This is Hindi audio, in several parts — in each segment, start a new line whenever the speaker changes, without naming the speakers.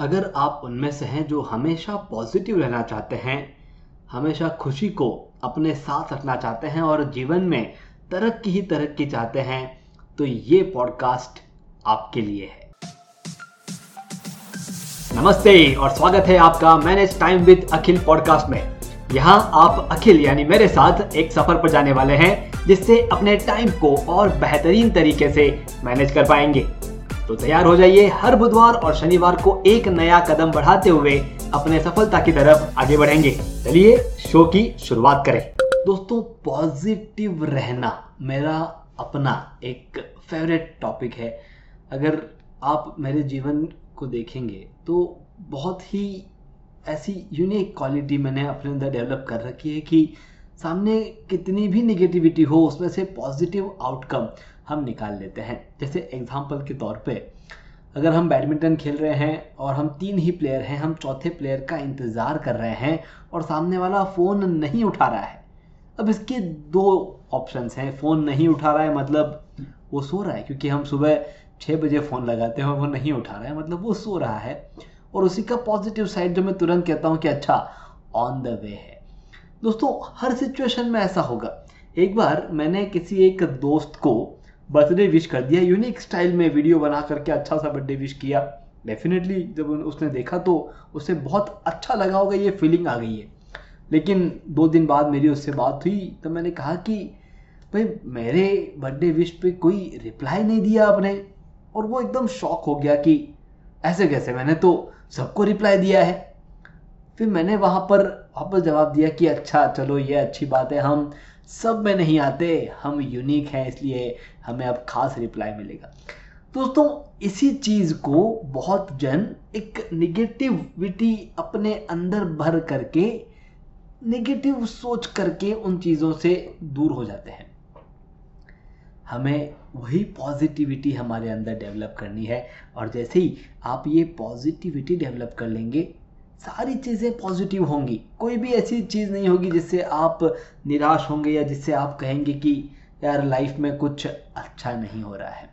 अगर आप उनमें से हैं जो हमेशा पॉजिटिव रहना चाहते हैं, हमेशा खुशी को अपने साथ रखना चाहते हैं और जीवन में तरक्की ही तरक्की चाहते हैं तो ये पॉडकास्ट आपके लिए है। नमस्ते और स्वागत है आपका manage time with Akhil podcast में। यहाँ आप अखिल यानी मेरे साथ एक सफ़र पर जाने वाले हैं, जिससे अपने टाइम को और बेहतरीन तरीके से मैनेज कर पाएँगे। तो तैयार हो जाइए हर बुधवार और शनिवार को एक नया कदम बढ़ाते हुए अपने सफलता की तरफ़ आगे बढ़ेंगे। चलिए शो की शुरुआत करें। दोस्तों पॉजिटिव रहना मेरा अपना एक फेवरेट टॉपिक है। अगर आप मेरे जीवन को देखेंगे तो बहुत ही ऐसी यूनिक क्वालिटी मैंने अपने अंदर डेवलप कर रखी है कि सामने कितनी भी निगेटिविटी हो, उसमें से पॉजिटिव आउटकम हम निकाल लेते हैं। जैसे एग्ज़ाम्पल के तौर पे, अगर हम बैडमिंटन खेल रहे हैं और हम तीन ही प्लेयर हैं, हम चौथे प्लेयर का इंतज़ार कर रहे हैं और सामने वाला फ़ोन नहीं उठा रहा है, अब इसके दो ऑप्शंस हैं। फ़ोन नहीं उठा रहा है मतलब वो सो रहा है, क्योंकि हम सुबह छः बजे फ़ोन लगाते हैं वो नहीं उठा रहा है मतलब वो सो रहा है। और उसी का पॉजिटिव साइड जो मैं तुरंत कहता हूँ कि अच्छा ऑन द वे है। दोस्तों, हर सिचुएशन में ऐसा होगा। एक बार मैंने किसी एक दोस्त को बर्थडे विश कर दिया। यूनिक स्टाइल में वीडियो बना करके अच्छा सा बर्थडे विश किया। डेफिनेटली जब उसने देखा तो उसे बहुत अच्छा लगा होगा, ये फीलिंग आ गई है। लेकिन दो दिन बाद मेरी उससे बात हुई तो मैंने कहा कि, भाई, मेरे बर्थडे विश पे कोई रिप्लाई नहीं दिया आपने। और वो एकदम शॉक हो गया कि, ऐसे कैसे? मैंने तो सबको रिप्लाई दिया है। फिर मैंने वहाँ पर वापस जवाब दिया कि अच्छा चलो, ये अच्छी बात है, हम सब में नहीं आते, हम यूनिक हैं, इसलिए हमें अब खास रिप्लाई मिलेगा। दोस्तों, इसी चीज़ को बहुत जन एक निगेटिविटी अपने अंदर भर करके निगेटिव सोच करके उन चीज़ों से दूर हो जाते हैं। हमें वही पॉजिटिविटी हमारे अंदर डेवलप करनी है, और जैसे ही आप ये पॉजिटिविटी डेवलप कर लेंगे सारी चीज़ें पॉजिटिव होंगी। कोई भी ऐसी चीज़ नहीं होगी जिससे आप निराश होंगे या जिससे आप कहेंगे कि यार लाइफ में कुछ अच्छा नहीं हो रहा है।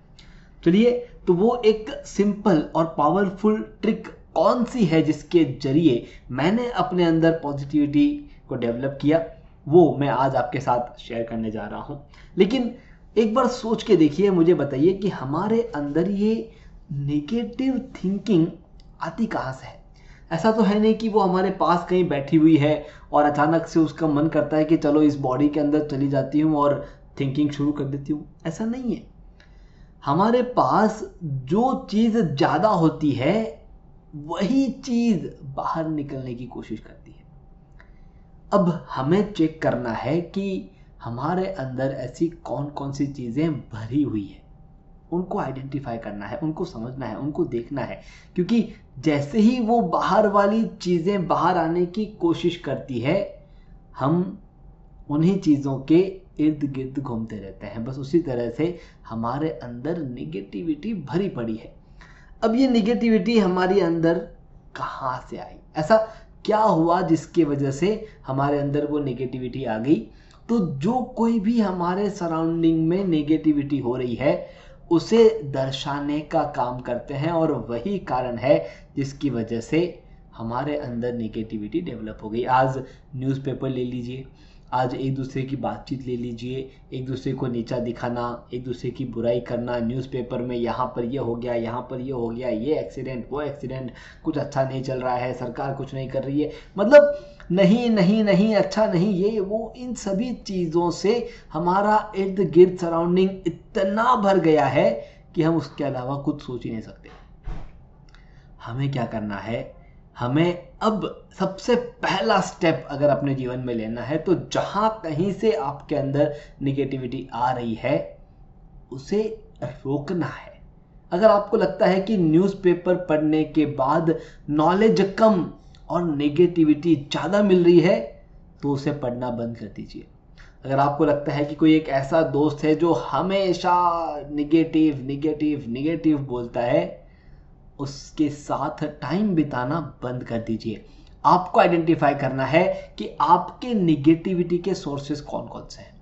चलिए तो वो एक सिंपल और पावरफुल ट्रिक कौन सी है जिसके ज़रिए मैंने अपने अंदर पॉजिटिविटी को डेवलप किया? वो मैं आज आपके साथ शेयर करने जा रहा हूँ। लेकिन एक बार सोच के देखिए, मुझे बताइए कि हमारे अंदर ये नेगेटिव थिंकिंग आती कहाँ से है? ऐसा तो है नहीं कि वो हमारे पास कहीं बैठी हुई है और अचानक से उसका मन करता है कि चलो इस बॉडी के अंदर चली जाती हूँ और थिंकिंग शुरू कर देती हूँ। ऐसा नहीं है। हमारे पास जो चीज़ ज़्यादा होती है, वही चीज़ बाहर निकलने की कोशिश करती है। अब हमें चेक करना है कि हमारे अंदर ऐसी कौन कौन सी चीज़ें भरी हुई है। उनको आइडेंटिफाई करना है, उनको समझना है, उनको देखना है, क्योंकि जैसे ही वो बाहर वाली चीज़ें बाहर आने की कोशिश करती है, हम उन्हीं चीज़ों के इर्द गिर्द घूमते रहते हैं। बस उसी तरह से हमारे अंदर निगेटिविटी भरी पड़ी है। अब ये निगेटिविटी हमारे अंदर कहाँ से आई? ऐसा क्या हुआ जिसके वजह से हमारे अंदर वो निगेटिविटी आ गई? तो जो कोई भी हमारे सराउंडिंग में नेगेटिविटी हो रही है उसे दर्शाने का काम करते हैं और वही कारण है जिसकी वजह से हमारे अंदर निगेटिविटी डेवलप हो गई। आज न्यूज़पेपर ले लीजिए। आज एक दूसरे की बातचीत ले लीजिए, एक दूसरे को नीचा दिखाना, एक दूसरे की बुराई करना न्यूज़पेपर में यहाँ पर ये हो गया, यहाँ पर ये हो गया, ये एक्सीडेंट वो एक्सीडेंट कुछ अच्छा नहीं चल रहा है, सरकार कुछ नहीं कर रही है। मतलब नहीं नहीं नहीं अच्छा नहीं, ये, वो, इन सभी चीज़ों से हमारा इर्द गिर्द सराउंडिंग इतना भर गया है कि हम उसके अलावा कुछ सोच ही नहीं सकते। हमें क्या करना है? हमें अब सबसे पहला स्टेप अगर अपने जीवन में लेना है तो जहाँ कहीं से आपके अंदर निगेटिविटी आ रही है, उसे रोकना है। अगर आपको लगता है कि न्यूज़पेपर पढ़ने के बाद नॉलेज कम और नेगेटिविटी ज़्यादा मिल रही है तो उसे पढ़ना बंद कर दीजिए। अगर आपको लगता है कि कोई एक ऐसा दोस्त है जो हमेशा निगेटिव निगेटिव निगेटिव बोलता है उसके साथ टाइम बिताना बंद कर दीजिए। आपको आइडेंटिफाई करना है कि आपके निगेटिविटी के सोर्सेस कौन कौन से हैं।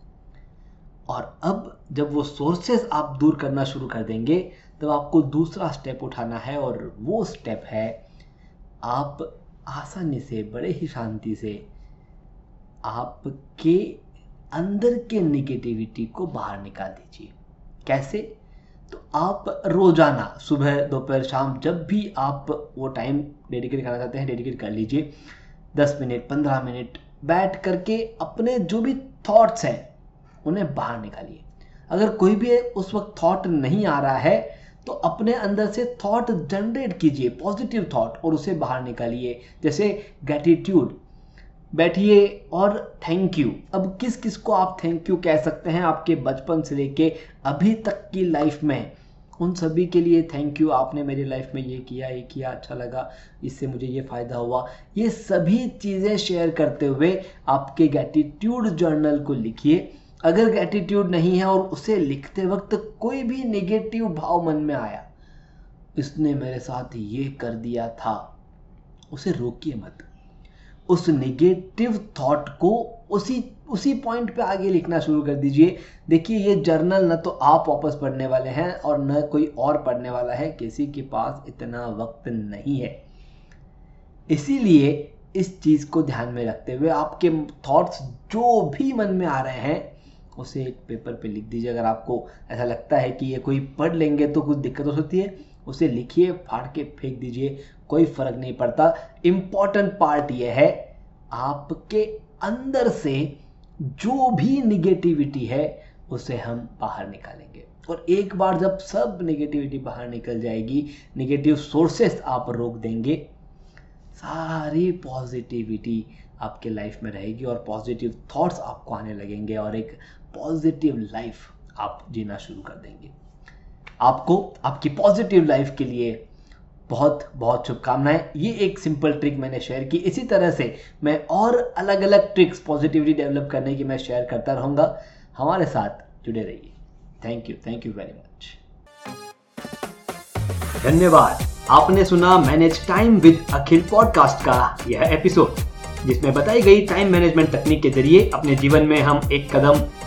और अब जब वो सोर्सेस आप दूर करना शुरू कर देंगे, तब आपको दूसरा स्टेप उठाना है और वो स्टेप है, आप आसानी से, बड़े ही शांति से आपके अंदर के निगेटिविटी को बाहर निकाल दीजिए। कैसे? तो आप रोज़ाना, सुबह, दोपहर, शाम, जब भी आप वो टाइम डेडिकेट करना चाहते हैं डेडिकेट कर लीजिए। दस मिनट, पंद्रह मिनट, बैठ करके अपने जो भी थॉट्स हैं, उन्हें बाहर निकालिए। अगर कोई भी उस वक्त थॉट नहीं आ रहा है तो अपने अंदर से थॉट जनरेट कीजिए पॉजिटिव थॉट और उसे बाहर निकालिए। जैसे ग्रेटिट्यूड बैठिए और थैंक यू अब किस किस को आप थैंक यू कह सकते हैं आपके बचपन से लेके अभी तक की लाइफ में? उन सभी के लिए थैंक यू आपने मेरी लाइफ में ये किया ये किया अच्छा लगा। इससे मुझे ये फ़ायदा हुआ। ये सभी चीज़ें शेयर करते हुए आपके गैटिट्यूड जर्नल को लिखिए। अगर ग्रेटिट्यूड नहीं है और उसे लिखते वक्त कोई भी नेगेटिव भाव मन में आया, इसने मेरे साथ ये कर दिया था। उसे रोकिए मत। उस नेगेटिव थॉट को उसी उसी पॉइंट पे आगे लिखना शुरू कर दीजिए। देखिए, ये जर्नल न तो आप वापस पढ़ने वाले हैं और न कोई और पढ़ने वाला है। किसी के पास इतना वक्त नहीं है। इसीलिए इस चीज़ को ध्यान में रखते हुए आपके थॉट्स जो भी मन में आ रहे हैं, उसे एक पेपर पे लिख दीजिए। अगर आपको ऐसा लगता है कि ये कोई पढ़ लेंगे तो कुछ दिक्कत हो सकती है, उसे लिखिए, फाड़ के फेंक दीजिए। कोई फ़र्क नहीं पड़ता। इंपॉर्टेंट पार्ट यह है, आपके अंदर से जो भी निगेटिविटी है, उसे हम बाहर निकालेंगे। और एक बार जब सब निगेटिविटी बाहर निकल जाएगी निगेटिव सोर्सेस आप रोक देंगे, सारी पॉजिटिविटी आपके लाइफ में रहेगी और पॉजिटिव थॉट्स आपको आने लगेंगे और एक पॉजिटिव लाइफ आप जीना शुरू कर देंगे। आपको, आपकी पॉजिटिव लाइफ के लिए बहुत बहुत शुभकामनाएँ। ये एक सिंपल ट्रिक मैंने शेयर की। इसी तरह से मैं और अलग अलग ट्रिक्स पॉजिटिविटी डेवलप करने की मैं शेयर करता रहूँगा। हमारे साथ जुड़े रहिए। Thank you thank you very much धन्यवाद। आपने सुना manage time with Akhil podcast का यह एपिसोड जिसमें बताई गई टाइम मैनेजमेंट तकनीक के ज़रिए अपने जीवन में हम एक कदम